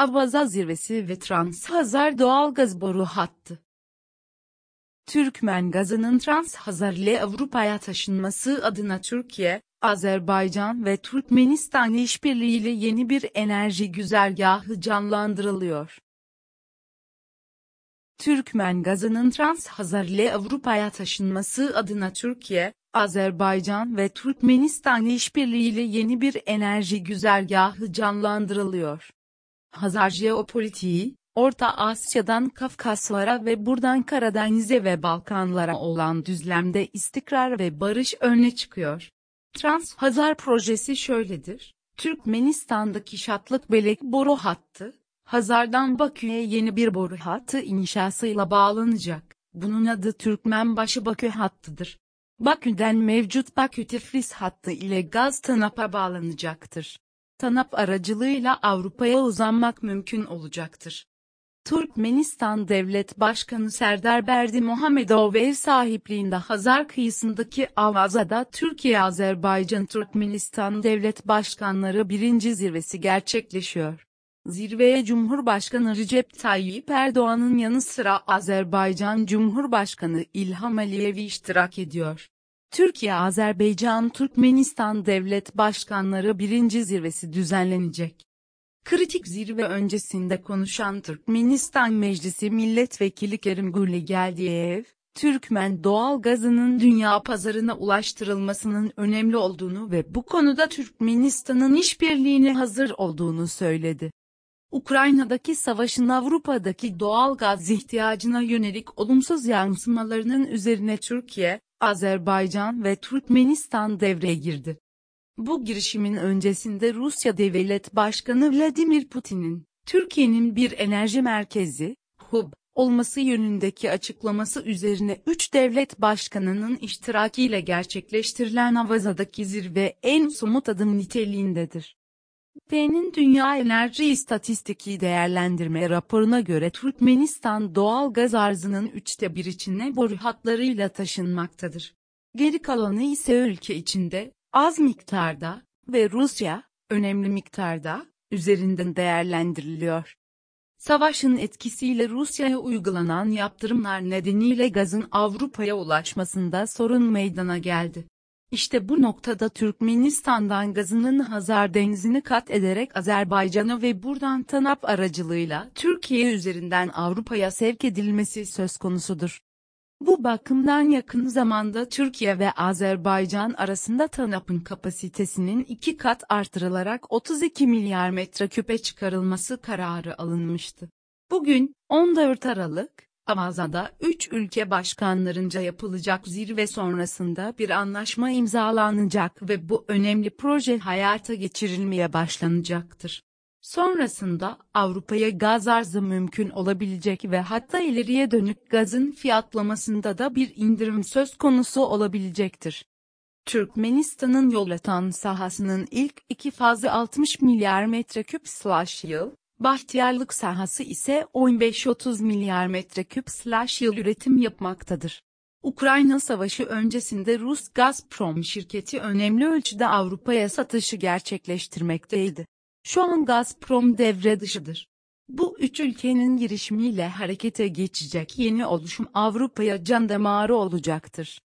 Avaza zirvesi ve Trans-Hazar doğalgaz boru hattı. Türkmen gazının Trans-Hazar ile Avrupa'ya taşınması adına Türkiye, Azerbaycan ve Türkmenistan işbirliğiyle yeni bir enerji güzergahı canlandırılıyor. Türkmen gazının Trans-Hazar ile Avrupa'ya taşınması adına Türkiye, Azerbaycan ve Türkmenistan işbirliğiyle yeni bir enerji güzergahı canlandırılıyor. Hazar jeopolitiği, Orta Asya'dan Kafkaslara ve buradan Karadeniz'e ve Balkanlara olan düzlemde istikrar ve barış öne çıkıyor. Trans-Hazar projesi şöyledir. Türkmenistan'daki Şatlık Belek boru hattı, Hazar'dan Bakü'ye yeni bir boru hattı inşasıyla bağlanacak. Bunun adı Türkmenbaşı Bakü hattıdır. Bakü'den mevcut Bakü-Tiflis hattı ile gaz TANAP'a bağlanacaktır. TANAP aracılığıyla Avrupa'ya uzanmak mümkün olacaktır. Türkmenistan Devlet Başkanı Serdar Berdi Muhammedov ev sahipliğinde Hazar kıyısındaki Avaza'da Türkiye-Azerbaycan-Türkmenistan Devlet Başkanları birinci zirvesi gerçekleşiyor. Zirveye Cumhurbaşkanı Recep Tayyip Erdoğan'ın yanı sıra Azerbaycan Cumhurbaşkanı İlham Aliyevi iştirak ediyor. Türkiye-Azerbaycan-Türkmenistan Devlet Başkanları birinci zirvesi düzenlenecek. Kritik zirve öncesinde konuşan Türkmenistan Meclisi Milletvekili Kerim Güllegeldiyev, Türkmen doğal gazının dünya pazarına ulaştırılmasının önemli olduğunu ve bu konuda Türkmenistan'ın işbirliğine hazır olduğunu söyledi. Ukrayna'daki savaşın Avrupa'daki doğal gaz ihtiyacına yönelik olumsuz yansımalarının üzerine Türkiye, Azerbaycan ve Türkmenistan devreye girdi. Bu girişimin öncesinde Rusya Devlet Başkanı Vladimir Putin'in, Türkiye'nin bir enerji merkezi, hub, olması yönündeki açıklaması üzerine üç devlet başkanının iştirakiyle gerçekleştirilen Avaza'daki zirve en somut adım niteliğindedir. P'nin Dünya Enerji İstatistiki Değerlendirme raporuna göre Türkmenistan doğal gaz arzının üçte bir içine boru hatlarıyla taşınmaktadır. Geri kalanı ise ülke içinde, az miktarda ve Rusya, önemli miktarda, üzerinden değerlendiriliyor. Savaşın etkisiyle Rusya'ya uygulanan yaptırımlar nedeniyle gazın Avrupa'ya ulaşmasında sorun meydana geldi. İşte bu noktada Türkmenistan'dan gazının Hazar Denizi'ni kat ederek Azerbaycan'a ve buradan TANAP aracılığıyla Türkiye üzerinden Avrupa'ya sevk edilmesi söz konusudur. Bu bakımdan yakın zamanda Türkiye ve Azerbaycan arasında TANAP'ın kapasitesinin iki kat artırılarak 32 milyar metreküpe çıkarılması kararı alınmıştı. Bugün, 14 Aralık, Amaza'da 3 ülke başkanlarınca yapılacak zirve sonrasında bir anlaşma imzalanacak ve bu önemli proje hayata geçirilmeye başlanacaktır. Sonrasında Avrupa'ya gaz arzı mümkün olabilecek ve hatta ileriye dönük gazın fiyatlamasında da bir indirim söz konusu olabilecektir. Türkmenistan'ın yol atan sahasının ilk iki fazı 60 milyar metreküp slash yıl, bahtiyarlık sahası ise 15-30 milyar metreküp slash yıl üretim yapmaktadır. Ukrayna Savaşı öncesinde Rus Gazprom şirketi önemli ölçüde Avrupa'ya satışı gerçekleştirmekteydi. Şu an Gazprom devre dışıdır. Bu üç ülkenin girişimiyle harekete geçecek yeni oluşum Avrupa'ya can damarı olacaktır.